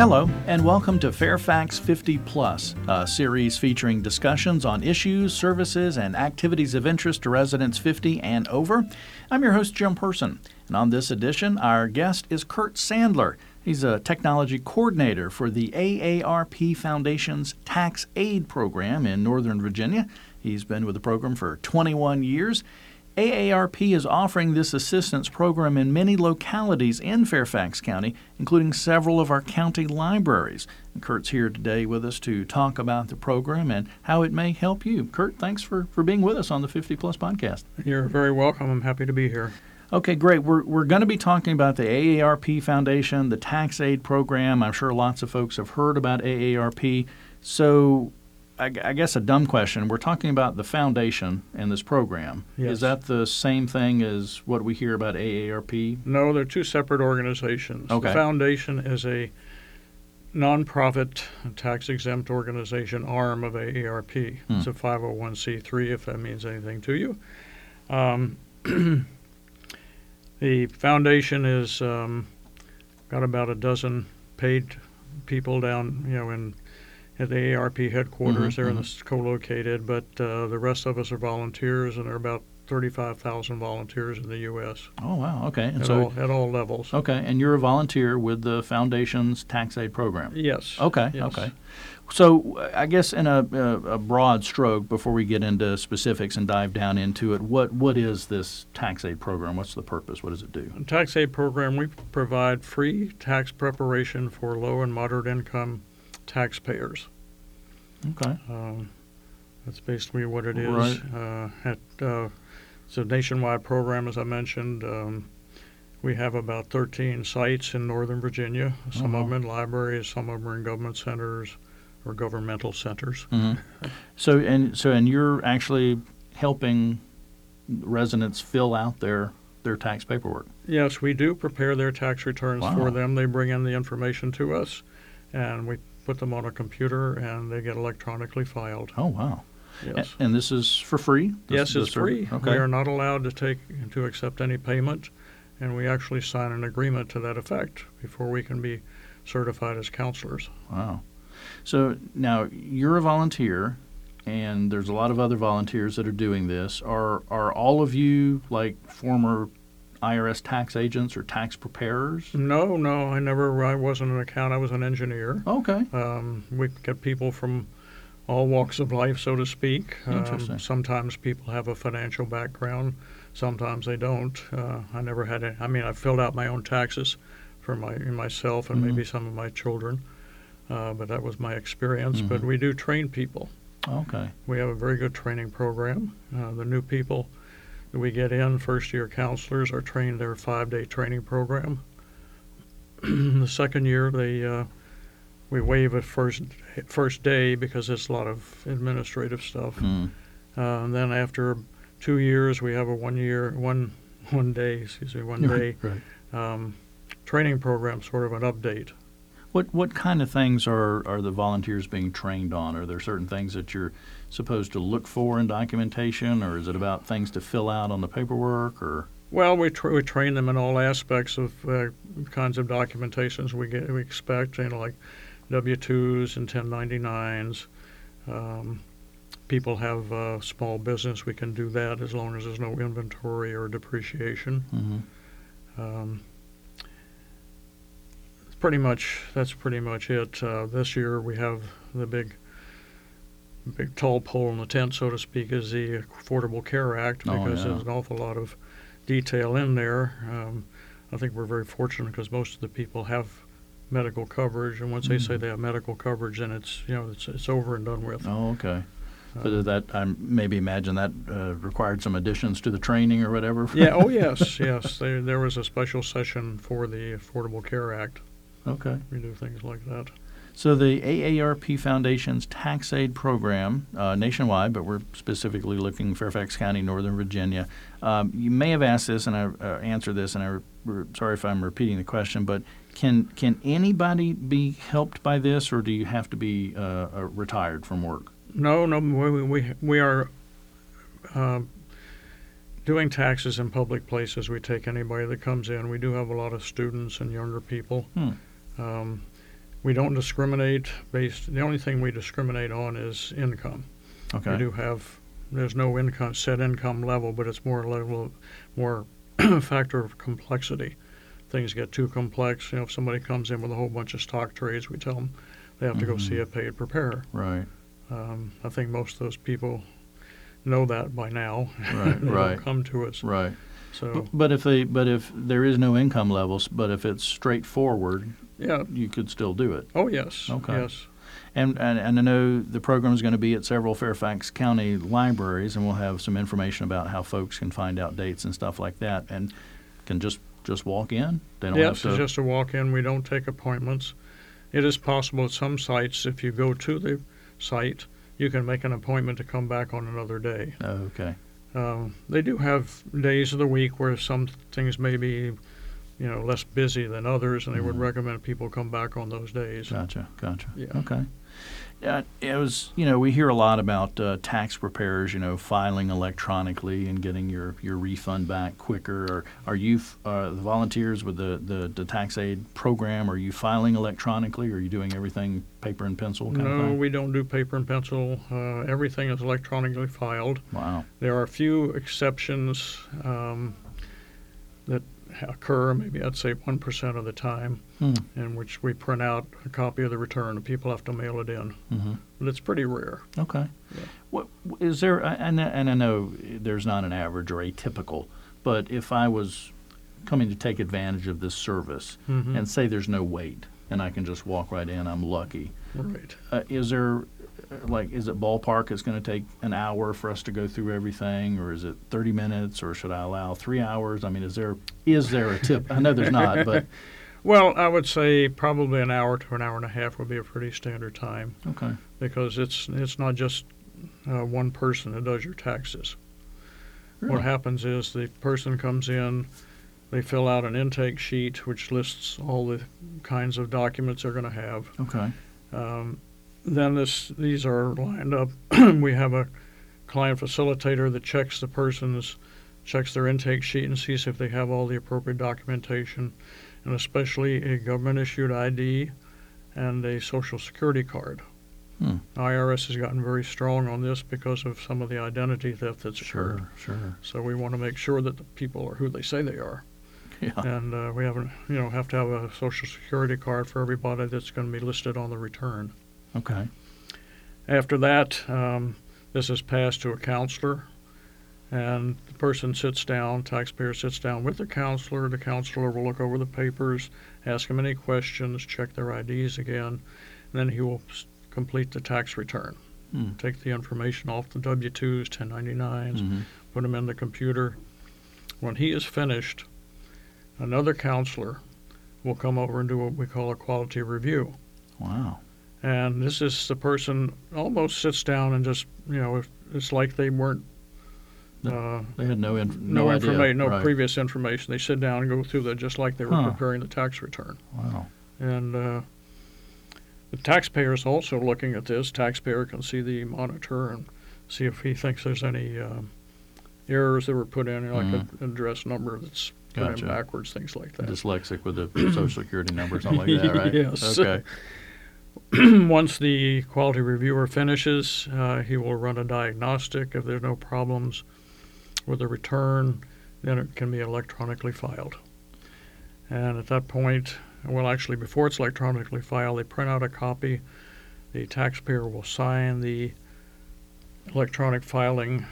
Hello, and welcome to Fairfax 50 Plus, a series featuring discussions on issues, services, and activities of interest to residents 50 and over. I'm your host, Jim Person, and on this edition, our guest is Kurt Sandler. He's a technology coordinator for the AARP Foundation's Tax Aide Program in Northern Virginia. He's been with the program for 21 years. AARP is offering this assistance program in many localities in Fairfax County, including several of our county libraries. And Kurt's here today with us to talk about the program and how it may help you. Kurt, thanks for, for being with us on the 50 Plus podcast. You're very welcome. I'm happy to be here. Okay, great. We're, we're going to be talking about the AARP Foundation, the tax aide program. I'm sure lots of folks have heard about AARP. So, I, I guess a dumb question. We're talking about the foundation and this program. Yes. Is that the same thing as what we hear about AARP? No, they're two separate organizations. Okay. The foundation is a nonprofit tax exempt organization arm of AARP. Hmm. It's a 501c3 if that means anything to you. Um, the foundation is um, got about a dozen paid people down, you know, in at the AARP headquarters. Mhm, They're in the co-located, but uh, the rest of us are volunteers, and there are about 35,000 volunteers in the U.S. Oh, wow. Okay. And at, so, all, at all levels. okay. And you're a volunteer with the foundation's tax aide program. Yes. Okay. Yes. Okay. So, I guess in a, a, a broad stroke, before we get into specifics and dive down into it, what what is this tax aide program? What's the purpose? What does it do? In tax aide program, we provide free tax preparation for low and moderate income taxpayers. Okay. Um, that's basically what it is. Right. Uh, at, uh, it's a nationwide program, as I mentioned. Um, we have about 13 sites in Northern Virginia. Some Oh, of them in libraries, some of them are in government centers or governmental centers. hmm So and so and you're actually helping residents fill out their their tax paperwork. Yes, we do prepare their tax returns Wow. for them. They bring in the information to us, and we put them on a computer, and they get electronically filed. Oh wow! Yes. A- And this is for free. This- Yes, it's free. Okay. We are not allowed to take to accept any payment, and we actually sign an agreement to that effect before we can be certified as counselors. Wow. So now you're a volunteer, and there's a lot of other volunteers that are doing this. Are are all of you like former IRS tax agents or tax preparers? No, no, I never. I wasn't an accountant. I was an engineer. Okay. Um, we get people from all walks of life, so to speak. Interesting. Um, sometimes people have a financial background, sometimes they don't. Uh, I never had it. I mean, I filled out my own taxes for my myself and Mhm. maybe some of my children, uh, but that was my experience. But Mhm. we do train people. Okay. We have a very good training program. Uh, the new people that we get in, first year counselors, are trained their five day training program. the second year, they uh, we waive a first first day because it's a lot of administrative stuff. Hmm. Uh, and then after two years, we have a one year one one day excuse me one day Right. um, training program, sort of an update. What what kind of things are, are the volunteers being trained on? Are there certain things that you're supposed to look for in documentation, or is it about things to fill out on the paperwork? Or Well, we, tra- we train them in all aspects of uh, kinds of documentations we get we expect, you know, like W-2s and 1099s. Um, people have uh, small business, we can do that as long as there's no inventory or depreciation. Mhm. Um, pretty much that's pretty much it. Uh, this year we have the big, big tall pole in the tent, so to speak, is the Affordable Care Act Oh, because yeah. there's an awful lot of detail in there. Um, I think we're very fortunate because most of the people have medical coverage, and once they say Mhm. they have medical coverage, then it's you know it's it's over and done with. oh, okay. But that I maybe imagine that uh, required some additions to the training or whatever. yeah. Oh yes, yes. There there was a special session for the Affordable Care Act. Okay. We do things like that. So the AARP Foundation's tax aide program, uh, nationwide, but we're specifically looking Fairfax County, Northern Virginia. Um, you may have asked this, and I uh, answered this, and I re- sorry if I'm repeating the question, but can can anybody be helped by this, or do you have to be uh, uh, retired from work? No, no, we we, we are uh, doing taxes in public places. We take anybody that comes in. We do have a lot of students and younger people. Hmm. Um, We don't discriminate based. The only thing we discriminate on is income. Okay. We do have. There's no income set income level, but it's more level, more factor of complexity. Things get too complex. You know, if somebody comes in with a whole bunch of stock trades, we tell them they have to go Mhm. see a paid preparer. Right. Um, I think most of those people know that by now. Right, they right. don't come to us. Right. So But if they, but if there is no income levels, but if it's straightforward, yeah. you could still do it. Oh yes. Okay. Yes. And, and, and I know the program is going to be at several Fairfax County libraries, and we'll have some information about how folks can find out dates and stuff like that, and can just just walk in. They don't Yes, have it's to. just a walk-in. We don't take appointments. It is possible at some sites, if you go to the site, you can make an appointment to come back on another day. okay. Um, they do have days of the week where some things may be, you know, less busy than others, and they would Mhm. recommend people come back on those days. Gotcha. Gotcha. Yeah. Okay. Yeah, it was. You know, we hear a lot about uh, tax preparers. You know, filing electronically and getting your, your refund back quicker. Or are you uh, the volunteers with the, the the tax aide program? Are you filing electronically? Or are you doing everything paper and pencil kind of No, we don't do paper and pencil. Uh, everything is electronically filed. Wow. There are a few exceptions um, occur, maybe I'd say 1% of the time, Hmm. in which we print out a copy of the return and people have to mail it in. Mm-hmm. But it's pretty rare. Okay. Yeah. What is there? And and I know there's not an average or a typical, but if I was coming to take advantage of this service Mhm. and say there's no wait and I can just walk right in, I'm lucky. Right. Uh, is there like is it ballpark? It's going to take an hour for us to go through everything, or is it 30 minutes, or should I allow three hours? I mean, is there is there a tip? I know there's not, but Well, I would say probably an hour to an hour and a half would be a pretty standard time okay. because it's it's not just uh, one person that does your taxes. Really? What happens is the person comes in, they fill out an intake sheet which lists all the kinds of documents they're going to have. Okay. Um, then this these are lined up. we have a client facilitator that checks the person's checks their intake sheet and sees if they have all the appropriate documentation, and especially a government issued ID and a social security card. Hmm. IRS has gotten very strong on this because of some of the identity theft that's occurred. Sure. Sure. So we want to make sure that the people are who they say they are, Yeah. and uh, we haven't, you know, have to have a social security card for everybody that's going to be listed on the return. Okay. After that, um, this is passed to a counselor, and the person sits down, taxpayer sits down with the counselor. The counselor will look over the papers, ask them any questions, check their IDs again, and then he will s- complete the tax return. Hmm. Take the information off the W-2s, 1099s, Mhm. put them in the computer. When he is finished, another counselor will come over and do what we call a quality review. Wow. And this is the person almost sits down and just, you know, it's like they weren't, uh, They had no inf- no, no, information, no right. previous information. They sit down and go through that just like they were Huh. preparing the tax return. Wow. And uh, the taxpayer is also looking at this. Taxpayer can see the monitor and see if he thinks there's any um, errors that were put in, like Mhm. an address number that's put Gotcha. in backwards, things like that. Dyslexic with the social security number, something like that, right? Yes. Okay. Once the quality reviewer finishes, uh, he will run a diagnostic. If there's no problems with the return, then it can be electronically filed. And at that point, well, actually, before it's electronically filed, they print out a copy. The taxpayer will sign the electronic filing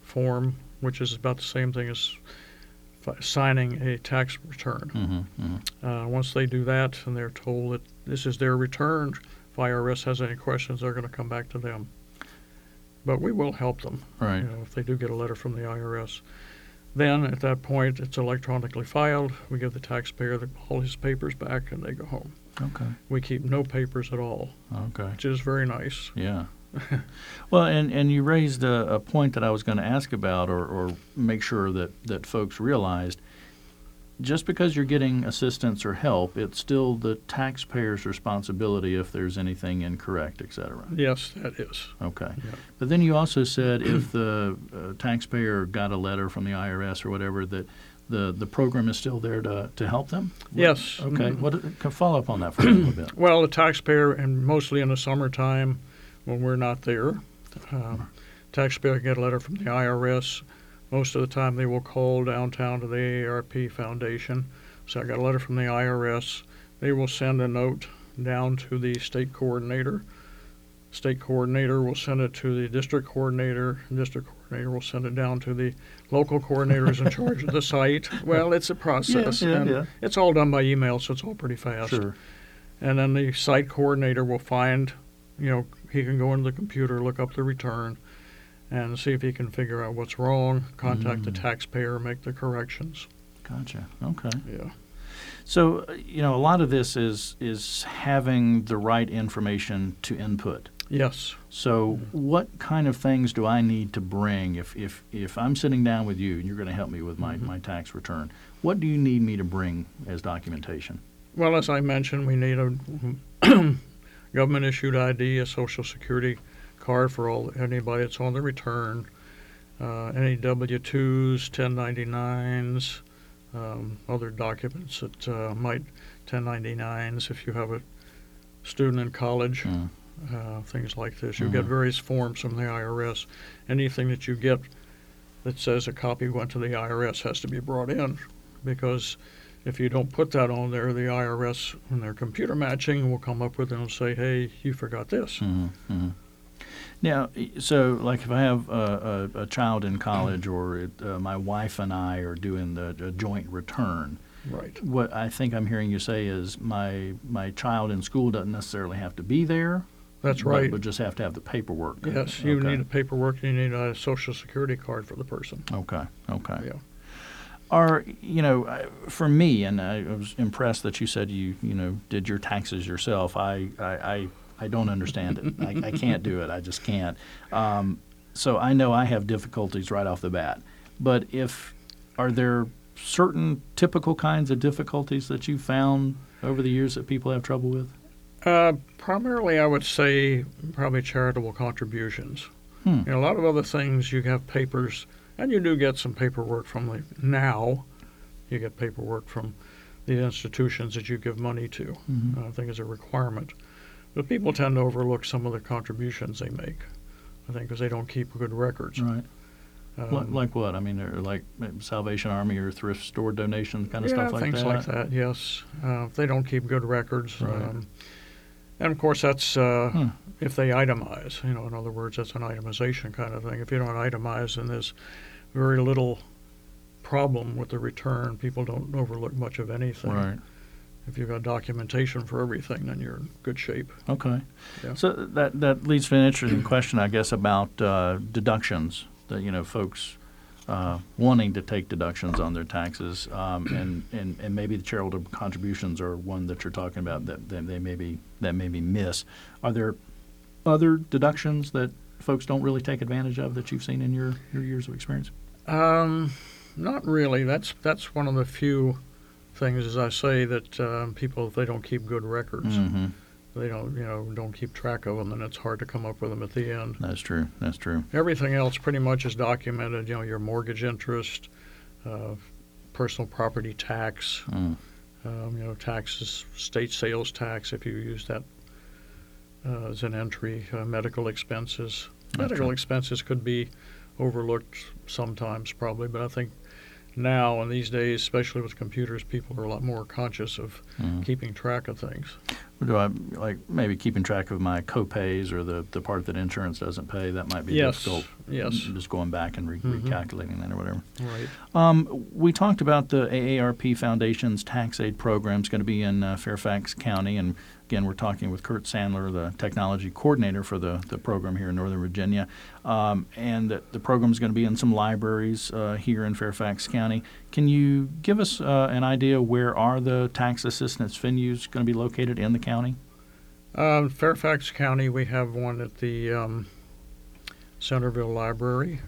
form, which is about the same thing as signing a tax return. Mm-hmm, mm-hmm. Uh, once they do that and they're told that this is their return, if IRS has any questions, they're going to come back to them. But we will help them, Right. you know, if they do get a letter from the IRS. Then at that point, it's electronically filed. We give the taxpayer the, all his papers back, and they go home. Okay. We keep no papers at all, Okay. which is very nice. Yeah. well, and, and you raised a, a point that I was going to ask about or, or make sure that, that folks realized. Just because you're getting assistance or help, it's still the taxpayer's responsibility if there's anything incorrect, et cetera. Yes, that is. Okay. Yeah. But then you also said if the uh, taxpayer got a letter from the IRS or whatever that the, the program is still there to, to help them? Yes. Okay. Mhm. What can follow up on that for a little bit? Well, the taxpayer, and mostly in the summertime when we're not there, uh, taxpayer get a letter from the IRS. Most of the time, they will call downtown to the AARP Foundation. So I got a letter from the IRS. They will send a note down to the state coordinator. State coordinator will send it to the district coordinator. District coordinator will send it down to the local coordinators in charge of the site. Well, it's a process. yeah, and yeah. It's all done by email, so it's all pretty fast Sure. and then the site coordinator will find, you know, he can go into the computer, look up the return, and see if he can figure out what's wrong. Contact the Mm. taxpayer, make the corrections. Gotcha. Okay. Yeah. So uh, you know, a lot of this is is having the right information to input. Yes. So, what kind of things do I need to bring if, if, if I'm sitting down with you and you're going to help me with my, Mhm. my tax return? What do you need me to bring as documentation? Well, as I mentioned, we need a government issued ID, a social security card for all anybody that's on the return, uh, any W twos, 1099s, um, other documents that uh, might 1099s if you have a student in college. Mm, uh, things like this. You get Mhm. various forms from the IRS. Anything that you get that says a copy went to the IRS has to be brought in because if you don't put that on there, the IRS, and they're computer matching, will come up with it and say, hey, you forgot this. mhm, mhm. Now, so like if I have a, a, a child in college or it, uh, my wife and I are doing the a joint return, Right. what I think I'm hearing you say is my my child in school doesn't necessarily have to be there. That's but right. Would just have to have the paperwork. Yes, you Okay. need a paperwork. You need a social security card for the person. Okay. Okay. Yeah. Are you know, for me, and I was impressed that you said you you know did your taxes yourself. I I I, I don't understand it. I, I can't do it. I just can't. Um, so I know I have difficulties right off the bat. But if are there certain typical kinds of difficulties that you found over the years that people have trouble with? Uh, primarily, I would say probably charitable contributions. Hmm. You know, a lot of other things you have papers, and you do get some paperwork from the now. You get paperwork from the institutions that you give money to. Mhm. I think is a requirement, but people tend to overlook some of the contributions they make. I think because they don't keep good records. Right. Um, Like, like what? I mean, like Salvation Army or thrift store donations, kind of yeah, stuff like things that. like that. Yes, uh, they don't keep good records. Right. Um, and of course, that's uh, Hmm. if they itemize. You know, in other words, that's an itemization kind of thing. If you don't itemize, then there's very little problem with the return. People don't overlook much of anything. Right. If you've got documentation for everything, then you're in good shape. Okay. Yeah. So that that leads to an interesting question, I guess, about uh, deductions. That you know, folks uh, wanting to take deductions on their taxes, um, and, and and maybe the charitable contributions are one that you're talking about that, that they maybe that maybe miss. Are there other deductions that folks don't really take advantage of that you've seen in your, your years of experience? Um, not really. That's that's one of the few things, as I say, that um, people if they don't keep good records, Mm-hmm. They don't you know don't keep track of them, and it's hard to come up with them at the end. That's true. That's true. Everything else pretty much is documented. You know, your mortgage interest, uh, personal property tax, Mm. um, you know, taxes, state sales tax if you use that uh, as an entry, uh, medical expenses. Medical expenses could be overlooked sometimes, probably, but I think now and these days, especially with computers, people are a lot more conscious of Mm. keeping track of things. Do I like maybe keeping track of my co-pays or the, the part that insurance doesn't pay? That might be Yes, difficult. yes. Just going back and re- Mhm. recalculating that or whatever. Right. Um, we talked about the AARP Foundation's tax aide program is going to be in uh, Fairfax County, and again, we're talking with Kurt Sandler, the technology coordinator for the, the program here in Northern Virginia, um, and that the program is going to be in some libraries uh, here in Fairfax County. Can you give us uh, an idea where are the tax assistance venues going to be located in the county? Uh, Fairfax County, we have one at the um, Centreville Library.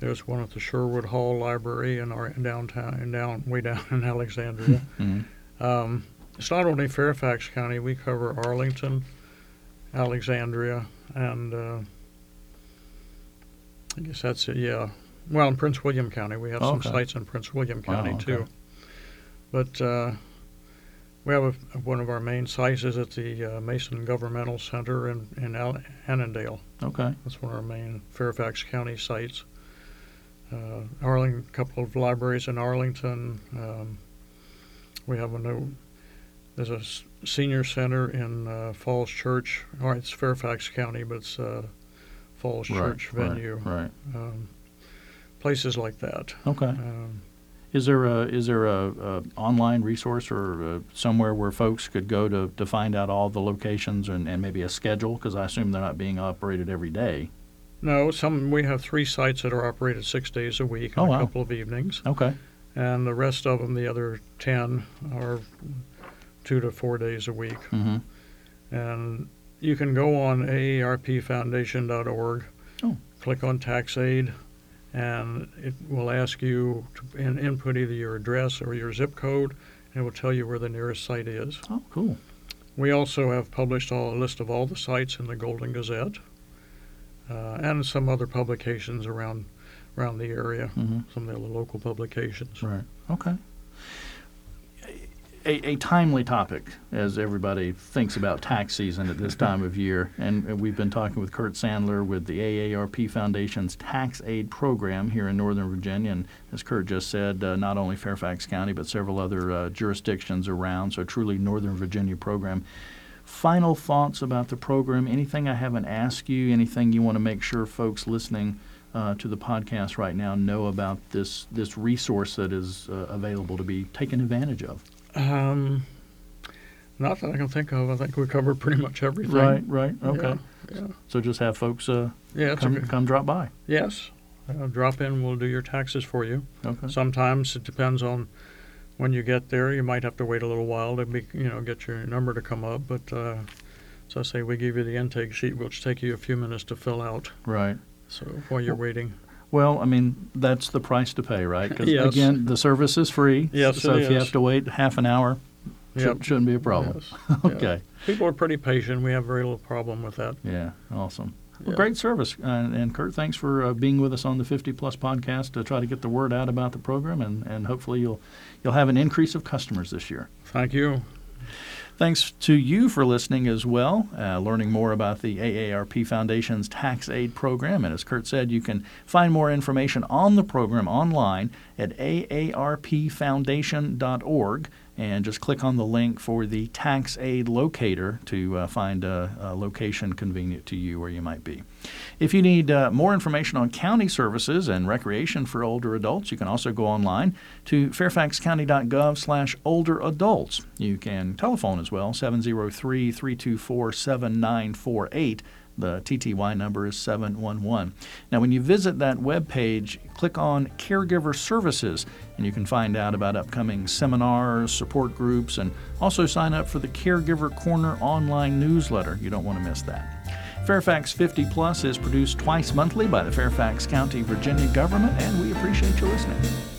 There's one at the Sherwood Hall Library in our downtown, and down way down in Alexandria. Mhm. um, it's not only Fairfax County; we cover Arlington, Alexandria, and uh, I guess that's it. Yeah, well, in Prince William County, we have some sites in Prince William County Oh, okay. too. But uh, we have a, one of our main sites is at the uh, Mason Governmental Center in, in Al- Annandale. Okay. That's one of our main Fairfax County sites. Uh, Arling, a couple of libraries in Arlington. Um, we have a new, there's a s- senior center in uh, Falls Church. Or it's Fairfax County, but it's uh, Falls Right, Church right, venue. Right. Um, places like that. Okay. Um, Is there a is there a, a online resource or uh somewhere where folks could go to, to find out all the locations and, and maybe a schedule? Because I assume they're not being operated every day. no, some we have three sites that are operated six days a week and Oh, a wow. couple of evenings, Okay. and the rest of them, the other ten, are two to four days a week. Mm-hmm. And you can go on aarpfoundation.org, Oh. click on tax aide, and it will ask you to in, input either your address or your zip code, and it will tell you where the nearest site is. Oh, cool. We also have published all, a list of all the sites in the Golden Gazette uh, and some other publications around around the area, Mm-hmm. some of the local publications. Right. Okay. A, a timely topic as everybody thinks about tax season at this time of year. And we've been talking with Kurt Sandler with the AARP Foundation's tax aide program here in Northern Virginia. And as Kurt just said, uh, not only Fairfax County, but several other uh, jurisdictions around. So, truly Northern Virginia program. Final thoughts about the program? Anything I haven't asked you? Anything you want to make sure folks listening uh, to the podcast right now know about this this resource that is uh, available to be taken advantage of? Um, not that I can think of. I think we covered pretty much everything. Right, right, okay. Yeah. So just have folks uh, Yeah, come good, come drop by. yes. Uh, drop in. We'll do your taxes for you. Okay. Sometimes it depends on when you get there. You might have to wait a little while to be, you know, get your number to come up. But uh, so I say we give you the intake sheet, which take you a few minutes to fill out. Right. So while you're waiting, Well, I mean, that's the price to pay, right? 'Cause Yes. again, the service is free. Yes, So if you have to wait half an hour, Yep. should, shouldn't be a problem. Yes. Okay. people are pretty patient. We have very little problem with that. Yeah. Awesome. Well, Yeah. great service. Uh, and Kurt, thanks for uh, being with us on the 50 Plus podcast to try to get the word out about the program, and, and hopefully you'll you'll have an increase of customers this year. Thank you. Thanks to you for listening as well, uh, learning more about the AARP Foundation's tax aide program. And as Kurt said, you can find more information on the program online at aarpfoundation.org and just click on the link for the tax aide locator to uh, find a, a location convenient to you where you might be. If you need uh, more information on county services and recreation for older adults, you can also go online to fairfaxcounty.gov slash older adults. You can telephone as well, 703-324-7948. The TTY number is 711. Now, when you visit that web page, click on Caregiver Services, and you can find out about upcoming seminars, support groups, and also sign up for the Caregiver Corner online newsletter. You don't want to miss that. Fairfax 50 Plus is produced twice monthly by the Fairfax County, Virginia government, and we appreciate you listening.